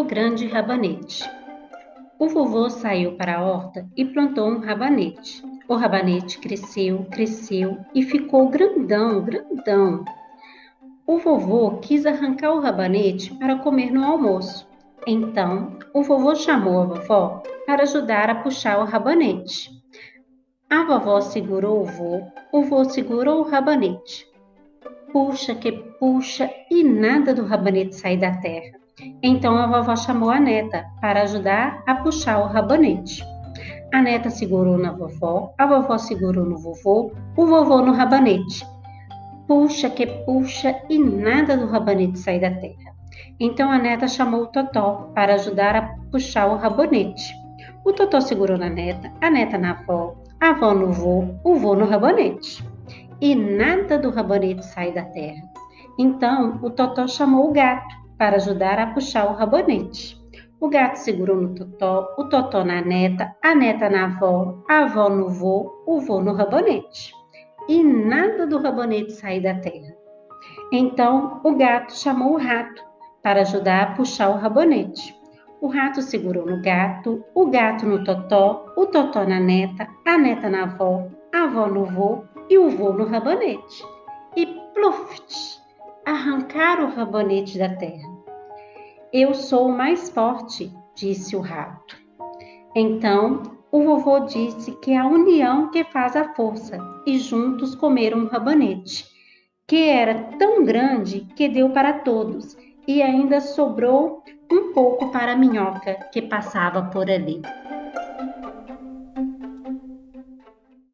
grande rabanete. O vovô saiu para a horta e plantou um rabanete. O rabanete cresceu, cresceu e ficou grandão, grandão. O vovô quis arrancar o rabanete para comer no almoço. Então, o vovô chamou a vovó para ajudar a puxar o rabanete. A vovó segurou o vô, o vô segurou o rabanete. Puxa que puxa e nada do rabanete sair da terra. Então a vovó chamou a neta para ajudar a puxar o rabanete. A neta segurou na vovó, a vovó segurou no vovô, o vovô no rabanete. Puxa que puxa e nada do rabanete sair da terra. Então a neta chamou o Totó para ajudar a puxar o rabanete. O Totó segurou na neta, a neta na avó, a avó no vô, o vô no rabanete. E nada do rabanete sai da terra. Então o Totó chamou o gato para ajudar a puxar o rabanete. O gato segurou no totó, o totó na neta, a neta na avó, a avó no vô, o vô no rabanete. E nada do rabanete sair da terra. Então o gato chamou o rato para ajudar a puxar o rabanete. O rato segurou no gato, o gato no totó, o totó na neta, a neta na avó, a avó no vô e o vô no rabanete. E pluft! Arrancaram o rabanete da terra. Eu sou o mais forte, disse o rato. Então o vovô disse que é a união que faz a força, e juntos comeram um rabanete, que era tão grande que deu para todos, e ainda sobrou um pouco para a minhoca que passava por ali.